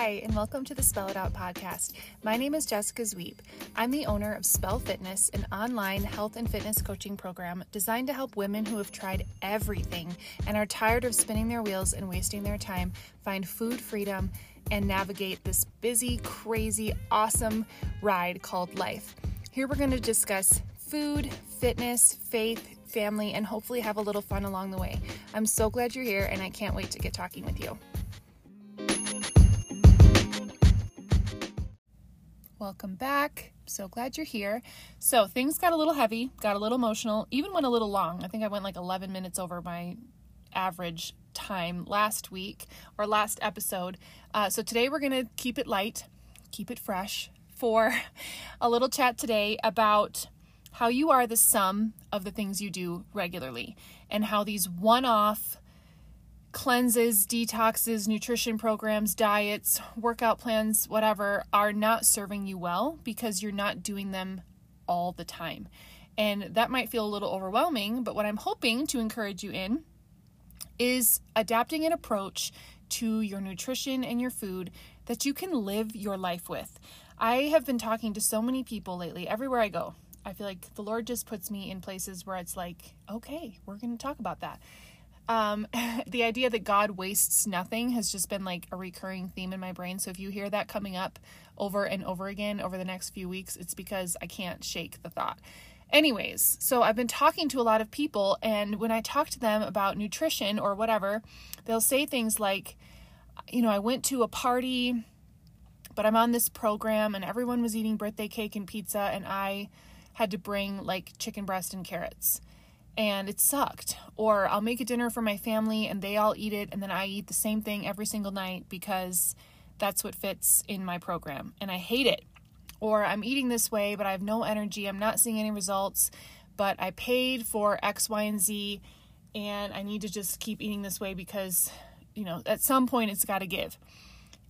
Hi, and welcome to the Spell It Out podcast. My name is Jessica Zweep. I'm the owner of Spell Fitness, an online health and fitness coaching program designed to help women who have tried everything and are tired of spinning their wheels and wasting their time find food freedom and navigate this busy, crazy, awesome ride called life. Here we're going to discuss food, fitness, faith, family, and hopefully have a little fun along the way. I'm so glad you're here, and I can't wait to get talking with you. Welcome back. So glad you're here. So things got a little heavy, got a little emotional, even went a little long. I think I went like 11 minutes over my average time last week or last episode. Uh, so today we're going to keep it light, keep it fresh for a little chat today about how you are the sum of the things you do regularly and how these one off cleanses, detoxes, nutrition programs, diets, workout plans, whatever, are not serving you well because you're not doing them all the time. And that might feel a little overwhelming, but what I'm hoping to encourage you in is adapting an approach to your nutrition and your food that you can live your life with. I have been talking to so many people lately, everywhere I go. I feel like the Lord just puts me in places where it's like, okay, we're going to talk about that um, the idea that God wastes nothing has just been like a recurring theme in my brain. So if you hear that coming up over and over again over the next few weeks, it's because I can't shake the thought. Anyways, so I've been talking to a lot of people, and when I talk to them about nutrition or whatever, they'll say things like, you know, I went to a party, but I'm on this program, and everyone was eating birthday cake and pizza, and I had to bring like chicken breast and carrots and it sucked. Or I'll make a dinner for my family and they all eat it, and then I eat the same thing every single night because that's what fits in my program, and I hate it. Or I'm eating this way, but I have no energy, I'm not seeing any results, but I paid for X, Y, and Z, and I need to just keep eating this way because, you know, at some point it's got to give.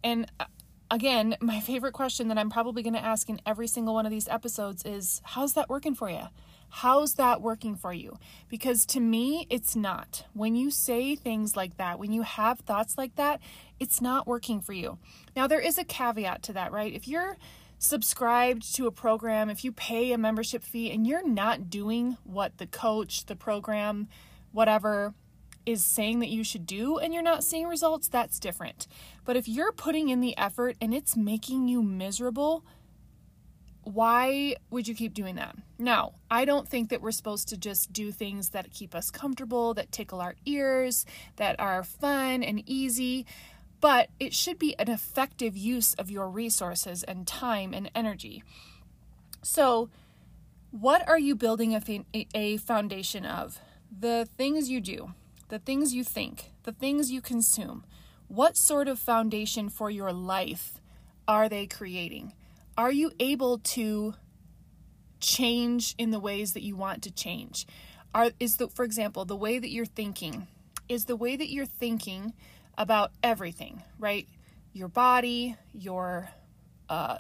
And uh, again, my favorite question that I'm probably going to ask in every single one of these episodes is how's that working for you? How's that working for you? Because to me, it's not. When you say things like that, when you have thoughts like that, it's not working for you. Now, there is a caveat to that, right? If you're subscribed to a program, if you pay a membership fee and you're not doing what the coach, the program, whatever is saying that you should do and you're not seeing results, that's different. But if you're putting in the effort and it's making you miserable, why would you keep doing that? Now, I don't think that we're supposed to just do things that keep us comfortable, that tickle our ears, that are fun and easy, but it should be an effective use of your resources and time and energy. So, what are you building a, a foundation of? The things you do, the things you think, the things you consume. What sort of foundation for your life are they creating? Are you able to change in the ways that you want to change? Are is the for example, the way that you're thinking is the way that you're thinking about everything, right? Your body, your uh,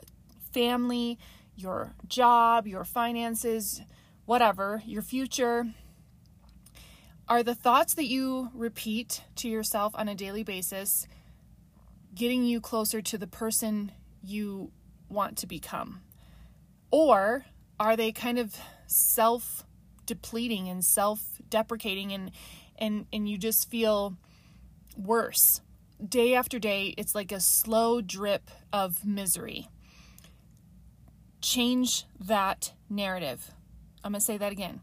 family, your job, your finances, whatever, your future. Are the thoughts that you repeat to yourself on a daily basis getting you closer to the person you want to become? Or are they kind of self depleting and self deprecating and and and you just feel worse? Day after day it's like a slow drip of misery. Change that narrative. I'm going to say that again.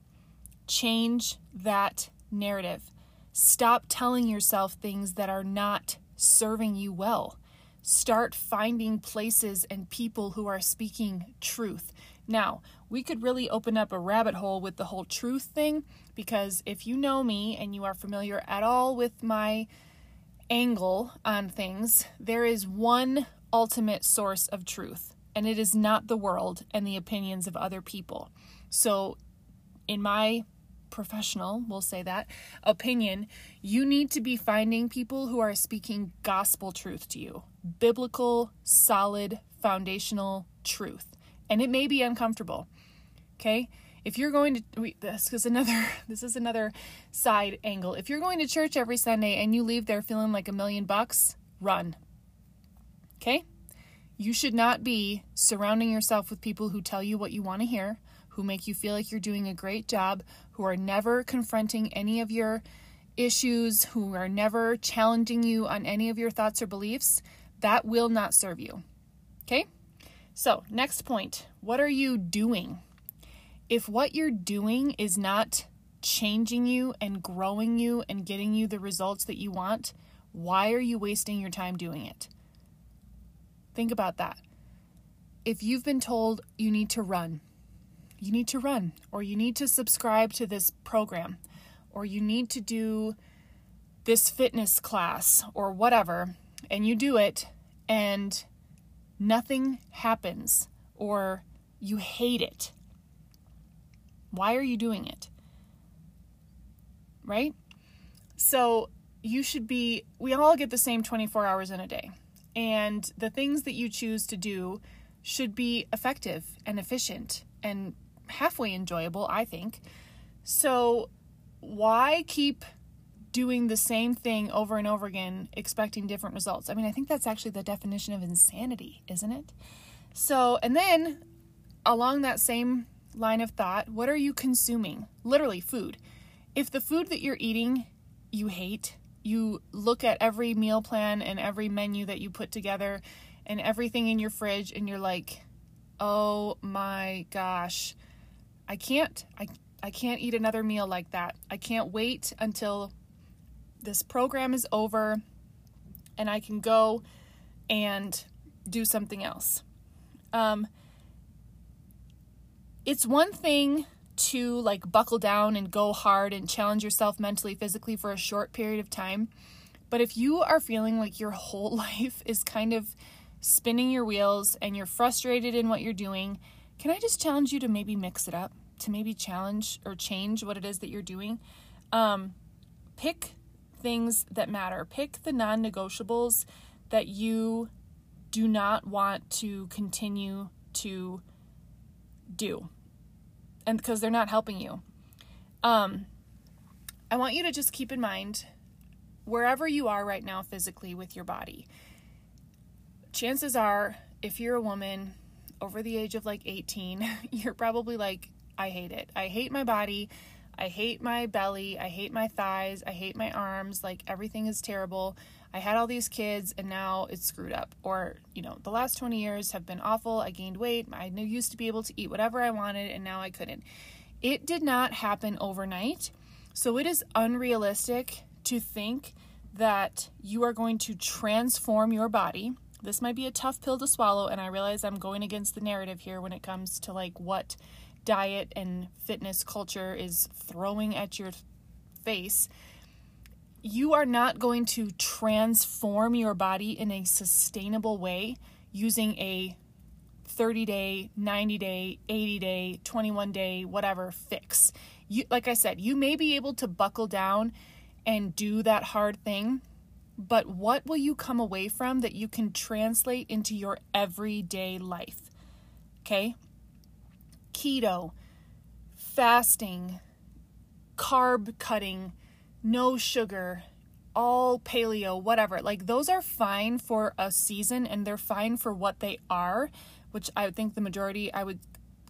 Change that narrative. Stop telling yourself things that are not serving you well start finding places and people who are speaking truth. Now, we could really open up a rabbit hole with the whole truth thing because if you know me and you are familiar at all with my angle on things, there is one ultimate source of truth, and it is not the world and the opinions of other people. So, in my professional, we'll say that, opinion, you need to be finding people who are speaking gospel truth to you biblical, solid, foundational truth. And it may be uncomfortable. Okay? If you're going to this is another this is another side angle. If you're going to church every Sunday and you leave there feeling like a million bucks, run. Okay? You should not be surrounding yourself with people who tell you what you want to hear, who make you feel like you're doing a great job, who are never confronting any of your issues, who are never challenging you on any of your thoughts or beliefs. That will not serve you. Okay? So, next point what are you doing? If what you're doing is not changing you and growing you and getting you the results that you want, why are you wasting your time doing it? Think about that. If you've been told you need to run, you need to run, or you need to subscribe to this program, or you need to do this fitness class, or whatever, and you do it, and nothing happens, or you hate it. Why are you doing it? Right? So, you should be, we all get the same 24 hours in a day. And the things that you choose to do should be effective and efficient and halfway enjoyable, I think. So, why keep doing the same thing over and over again, expecting different results? I mean, I think that's actually the definition of insanity, isn't it? So, and then along that same line of thought, what are you consuming? Literally, food. If the food that you're eating you hate, you look at every meal plan and every menu that you put together and everything in your fridge and you're like, "Oh my gosh. I can't I I can't eat another meal like that. I can't wait until this program is over and I can go and do something else." Um it's one thing to like buckle down and go hard and challenge yourself mentally, physically for a short period of time. But if you are feeling like your whole life is kind of spinning your wheels and you're frustrated in what you're doing, can I just challenge you to maybe mix it up? To maybe challenge or change what it is that you're doing? Um, pick things that matter. Pick the non negotiables that you do not want to continue to do and because they're not helping you. Um, I want you to just keep in mind wherever you are right now physically with your body. Chances are, if you're a woman over the age of like 18, you're probably like, I hate it. I hate my body. I hate my belly. I hate my thighs. I hate my arms. Like everything is terrible. I had all these kids and now it's screwed up. Or, you know, the last 20 years have been awful. I gained weight. I used to be able to eat whatever I wanted and now I couldn't. It did not happen overnight. So it is unrealistic to think that you are going to transform your body. This might be a tough pill to swallow, and I realize I'm going against the narrative here when it comes to like what diet and fitness culture is throwing at your face you are not going to transform your body in a sustainable way using a 30 day, 90 day, 80 day, 21 day, whatever fix. You like I said, you may be able to buckle down and do that hard thing, but what will you come away from that you can translate into your everyday life? Okay? Keto, fasting, carb cutting, no sugar, all paleo, whatever. Like those are fine for a season and they're fine for what they are, which I think the majority I would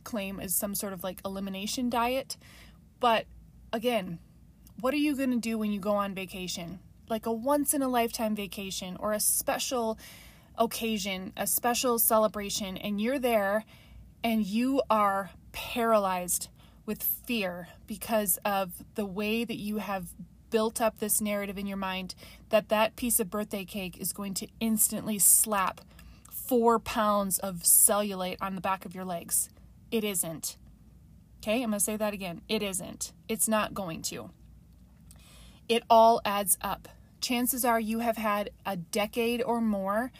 claim is some sort of like elimination diet. But again, what are you going to do when you go on vacation? Like a once in a lifetime vacation or a special occasion, a special celebration, and you're there and you are paralyzed with fear because of the way that you have built up this narrative in your mind that that piece of birthday cake is going to instantly slap four pounds of cellulite on the back of your legs. It isn't. Okay, I'm going to say that again. It isn't. It's not going to. It all adds up. Chances are you have had a decade or more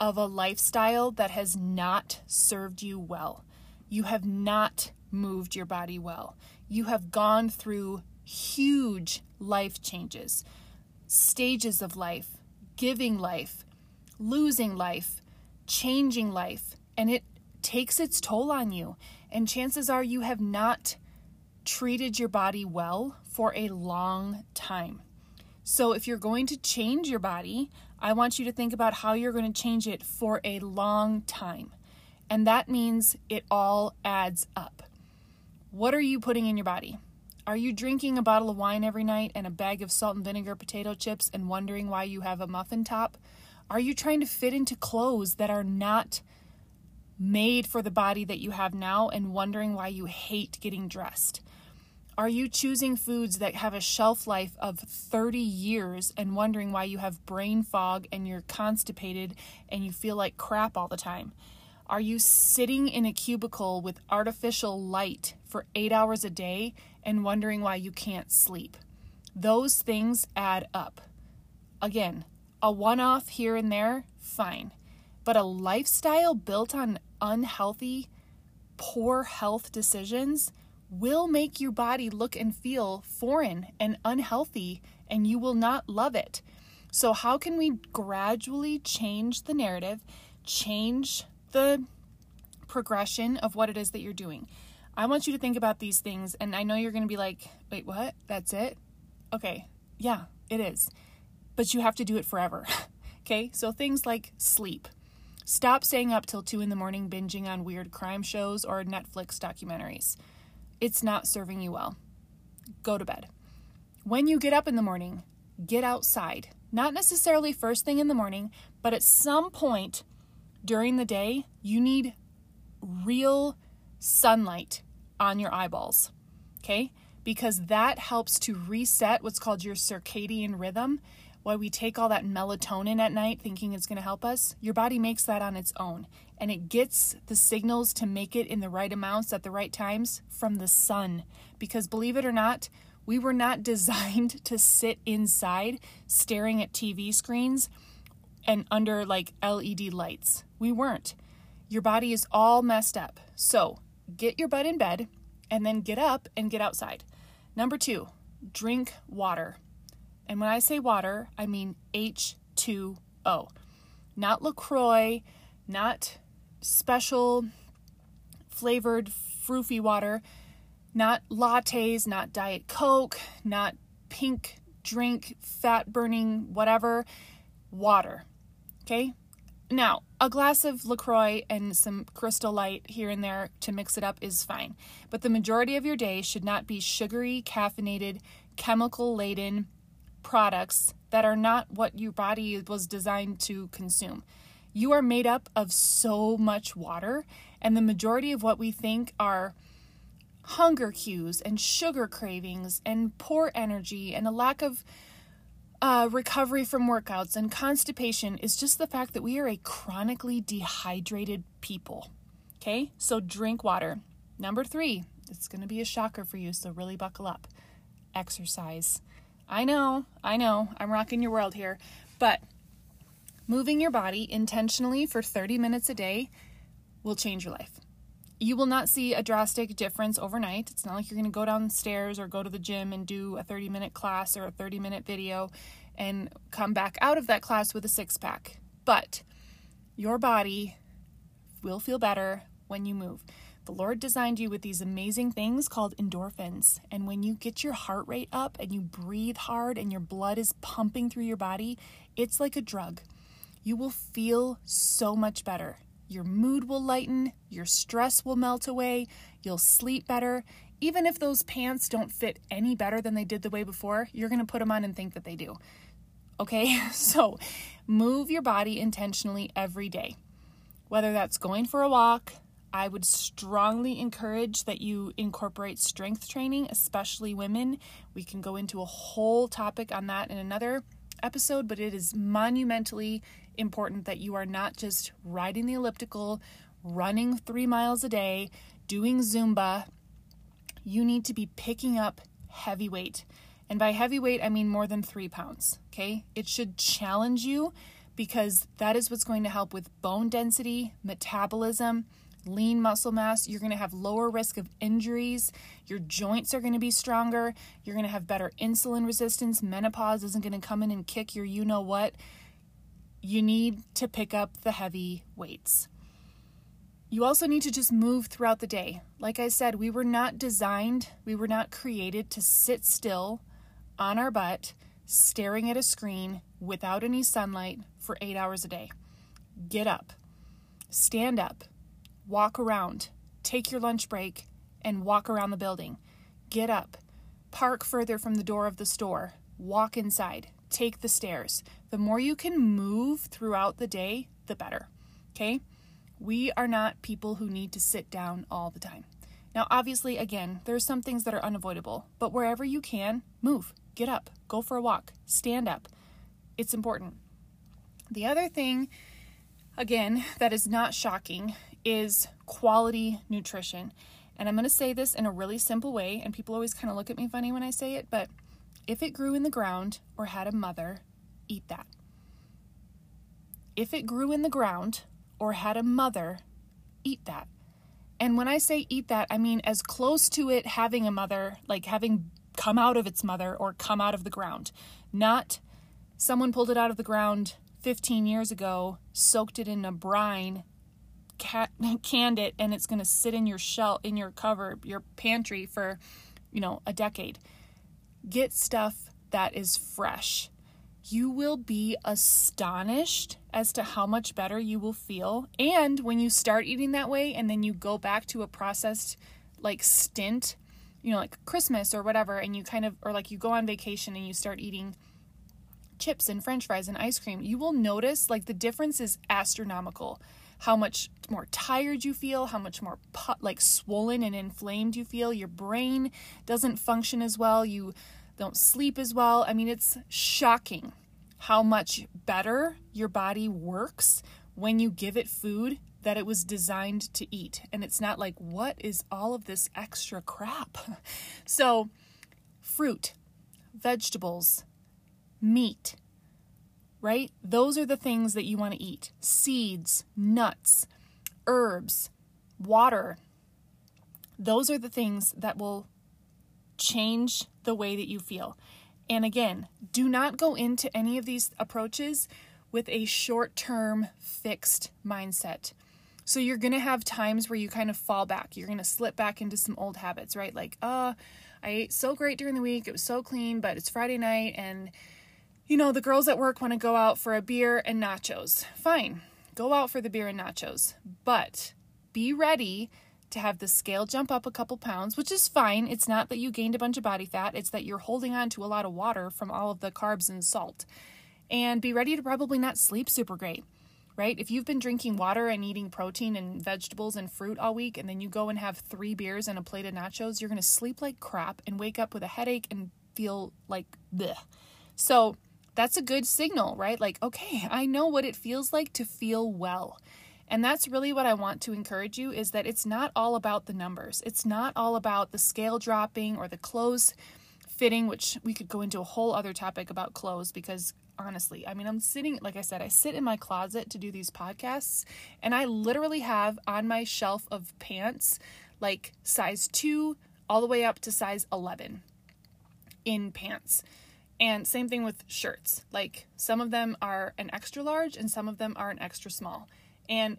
of a lifestyle that has not served you well. You have not moved your body well. You have gone through huge life changes, stages of life, giving life, losing life, changing life, and it takes its toll on you. And chances are you have not treated your body well for a long time. So if you're going to change your body, I want you to think about how you're going to change it for a long time. And that means it all adds up. What are you putting in your body? Are you drinking a bottle of wine every night and a bag of salt and vinegar potato chips and wondering why you have a muffin top? Are you trying to fit into clothes that are not made for the body that you have now and wondering why you hate getting dressed? Are you choosing foods that have a shelf life of 30 years and wondering why you have brain fog and you're constipated and you feel like crap all the time? Are you sitting in a cubicle with artificial light for eight hours a day and wondering why you can't sleep? Those things add up. Again, a one off here and there, fine. But a lifestyle built on unhealthy, poor health decisions will make your body look and feel foreign and unhealthy, and you will not love it. So, how can we gradually change the narrative, change the progression of what it is that you're doing. I want you to think about these things, and I know you're going to be like, wait, what? That's it? Okay, yeah, it is. But you have to do it forever. okay, so things like sleep. Stop staying up till 2 in the morning binging on weird crime shows or Netflix documentaries. It's not serving you well. Go to bed. When you get up in the morning, get outside. Not necessarily first thing in the morning, but at some point during the day, you need real sunlight on your eyeballs. Okay? Because that helps to reset what's called your circadian rhythm. Why we take all that melatonin at night thinking it's going to help us, your body makes that on its own. And it gets the signals to make it in the right amounts at the right times from the sun. Because believe it or not, we were not designed to sit inside staring at TV screens and under like LED lights. We weren't. Your body is all messed up. So get your butt in bed and then get up and get outside. Number two, drink water. And when I say water, I mean H2O. Not LaCroix, not special flavored froofy water, not lattes, not Diet Coke, not pink drink, fat burning, whatever. Water. Okay? Now, a glass of LaCroix and some Crystal Light here and there to mix it up is fine. But the majority of your day should not be sugary, caffeinated, chemical laden products that are not what your body was designed to consume. You are made up of so much water, and the majority of what we think are hunger cues and sugar cravings and poor energy and a lack of uh, recovery from workouts and constipation is just the fact that we are a chronically dehydrated people. Okay, so drink water. Number three, it's going to be a shocker for you, so really buckle up. Exercise. I know, I know, I'm rocking your world here, but moving your body intentionally for 30 minutes a day will change your life you will not see a drastic difference overnight. It's not like you're going to go downstairs or go to the gym and do a 30 minute class or a 30 minute video and come back out of that class with a six pack. But your body will feel better when you move. The Lord designed you with these amazing things called endorphins. And when you get your heart rate up and you breathe hard and your blood is pumping through your body, it's like a drug. You will feel so much better. Your mood will lighten, your stress will melt away, you'll sleep better. Even if those pants don't fit any better than they did the way before, you're to put them on and think that they do. Okay, so move your body intentionally every day. Whether that's going for a walk, I would strongly encourage that you incorporate strength training, especially women. We can go into a whole topic on that in another episode, but it is monumentally important that you are not just riding the elliptical, running three miles a day, doing Zumba. You need to be picking up heavy weight. And by heavy weight, I mean more than three pounds. Okay. It should challenge you because that is what's going to help with bone density, metabolism, lean muscle mass. You're going to have lower risk of injuries. Your joints are going to be stronger. You're going to have better insulin resistance. Menopause isn't going to come in and kick your you know what you need to pick up the heavy weights. You also need to just move throughout the day. Like I said, we were not designed, we were not created to sit still on our butt, staring at a screen without any sunlight for eight hours a day. Get up, stand up, walk around, take your lunch break, and walk around the building. Get up, park further from the door of the store, walk inside, take the stairs. The more you can move throughout the day, the better. Okay? We are not people who need to sit down all the time. Now, obviously, again, there are some things that are unavoidable, but wherever you can, move, get up, go for a walk, stand up. It's important. The other thing, again, that is not shocking is quality nutrition. And I'm going to say this in a really simple way, and people always kind of look at me funny when I say it, but if it grew in the ground or had a mother, eat that. If it grew in the ground or had a mother, eat that. And when I say eat that, I mean as close to it having a mother, like having come out of its mother or come out of the ground. Not someone pulled it out of the ground 15 years ago, soaked it in a brine, cat, canned it, and it's going to sit in your shell, in your cover, your pantry for, you know, a decade. Get stuff that is fresh you will be astonished as to how much better you will feel. And when you start eating that way and then you go back to a processed like stint, you know, like Christmas or whatever, and you kind of, or like you go on vacation and you start eating chips and french fries and ice cream, you will notice like the difference is astronomical. How much more tired you feel, how much more like swollen and inflamed you feel. Your brain doesn't function as well. You don't sleep as well. I mean, it's shocking how much better your body works when you give it food that it was designed to eat. And it's not like, what is all of this extra crap? so, fruit, vegetables, meat, right? Those are the things that you want to eat seeds, nuts, herbs, water. Those are the things that will change the way that you feel. And again, do not go into any of these approaches with a short term fixed mindset. So you're going to have times where you kind of fall back. You're going to slip back into some old habits, right? Like, uh, I ate so great during the week. It was so clean, but it's Friday night and you know, the girls at work want to go out for a beer and nachos. Fine. Go out for the beer and nachos. But be ready to have the scale jump up a couple pounds, which is fine. It's not that you gained a bunch of body fat, it's that you're holding on to a lot of water from all of the carbs and salt. And be ready to probably not sleep super great, right? If you've been drinking water and eating protein and vegetables and fruit all week, and then you go and have three beers and a plate of nachos, you're going to sleep like crap and wake up with a headache and feel like bleh. So that's a good signal, right? Like, okay, I know what it feels like to feel well. And that's really what I want to encourage you is that it's not all about the numbers. It's not all about the scale dropping or the clothes fitting, which we could go into a whole other topic about clothes because honestly, I mean, I'm sitting, like I said, I sit in my closet to do these podcasts, and I literally have on my shelf of pants like size two all the way up to size 11 in pants. And same thing with shirts. Like some of them are an extra large and some of them are an extra small. And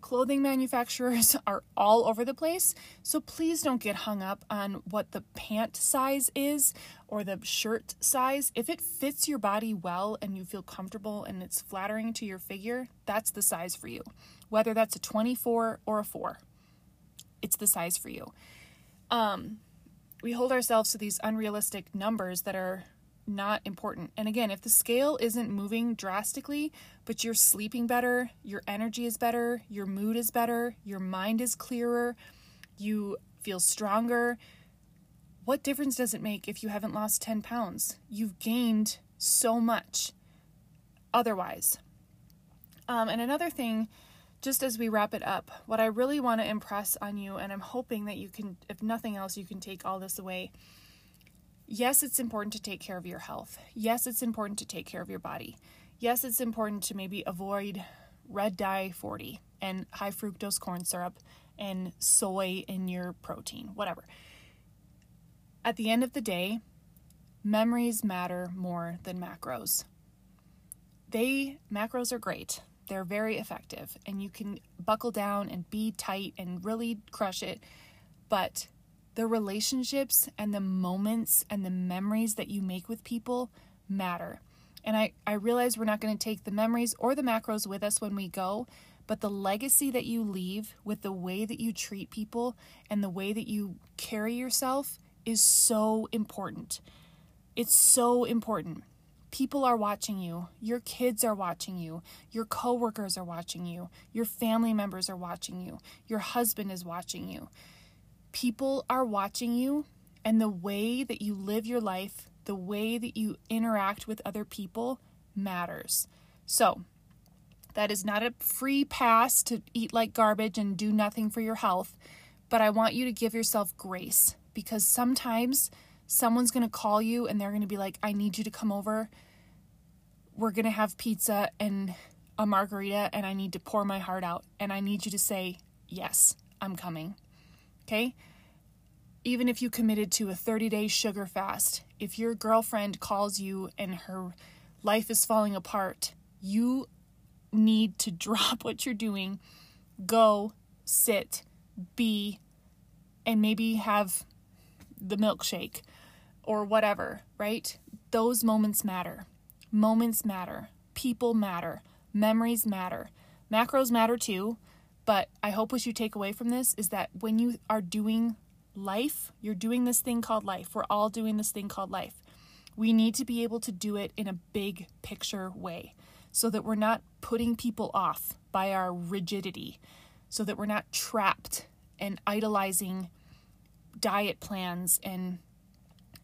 clothing manufacturers are all over the place. So please don't get hung up on what the pant size is or the shirt size. If it fits your body well and you feel comfortable and it's flattering to your figure, that's the size for you. Whether that's a 24 or a 4, it's the size for you. Um, we hold ourselves to these unrealistic numbers that are not important. And again, if the scale isn't moving drastically, but you're sleeping better, your energy is better, your mood is better, your mind is clearer, you feel stronger, what difference does it make if you haven't lost 10 pounds? You've gained so much otherwise. Um, and another thing, just as we wrap it up, what I really want to impress on you, and I'm hoping that you can, if nothing else, you can take all this away yes, it's important to take care of your health. Yes, it's important to take care of your body. Yes, it's important to maybe avoid red dye 40 and high fructose corn syrup and soy in your protein, whatever. At the end of the day, memories matter more than macros. They macros are great. They're very effective and you can buckle down and be tight and really crush it. But the relationships and the moments and the memories that you make with people matter. And I, I realize we're not going to take the memories or the macros with us when we go, but the legacy that you leave with the way that you treat people and the way that you carry yourself is so important. It's so important. People are watching you. Your kids are watching you. Your coworkers are watching you. Your family members are watching you. Your husband is watching you. People are watching you, and the way that you live your life, the way that you interact with other people matters. So, that is not a free pass to eat like garbage and do nothing for your health, but I want you to give yourself grace because sometimes someone's going to call you and they're going to be like, I need you to come over. We're going to have pizza and a margarita, and I need to pour my heart out. And I need you to say, Yes, I'm coming. Okay? Even if you committed to a 30 day sugar fast, if your girlfriend calls you and her life is falling apart, you need to drop what you're doing, go, sit, be, and maybe have the milkshake or whatever, right? Those moments matter. Moments matter. People matter. Memories matter. Macros matter too, but I hope what you take away from this is that when you are doing life, you're doing this thing called life. We're all doing this thing called life. We need to be able to do it in a big picture way so that we're not putting people off by our rigidity, so that we're not trapped and idolizing diet plans and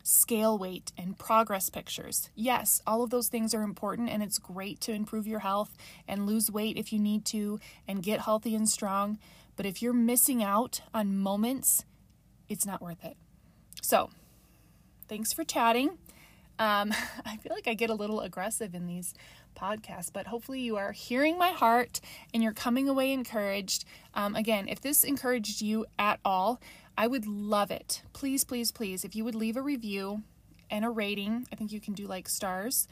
scale weight and progress pictures. Yes, all of those things are important and it's great to improve your health and lose weight if you need to and get healthy and strong. But if you're missing out on moments, it's not worth it. So, thanks for chatting. Um, I feel like I get a little aggressive in these podcasts, but hopefully you are hearing my heart and you're coming away encouraged. Um, again, if this encouraged you at all, I would love it. Please, please, please, if you would leave a review and a rating, I think you can do like stars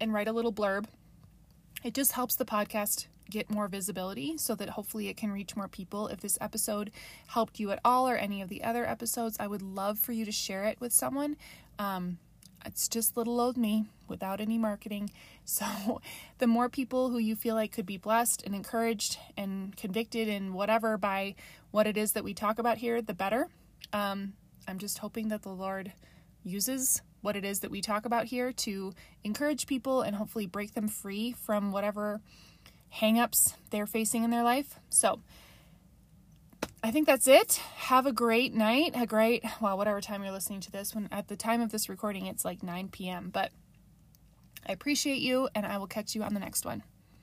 and write a little blurb. It just helps the podcast get more visibility so that hopefully it can reach more people. If this episode helped you at all or any of the other episodes, I would love for you to share it with someone. Um, it's just little old me without any marketing. So, the more people who you feel like could be blessed and encouraged and convicted and whatever by what it is that we talk about here, the better. Um, I'm just hoping that the Lord uses what it is that we talk about here to encourage people and hopefully break them free from whatever hangups they're facing in their life. So, I think that's it. Have a great night. A great, well, whatever time you're listening to this. When at the time of this recording, it's like 9 p.m. But I appreciate you, and I will catch you on the next one.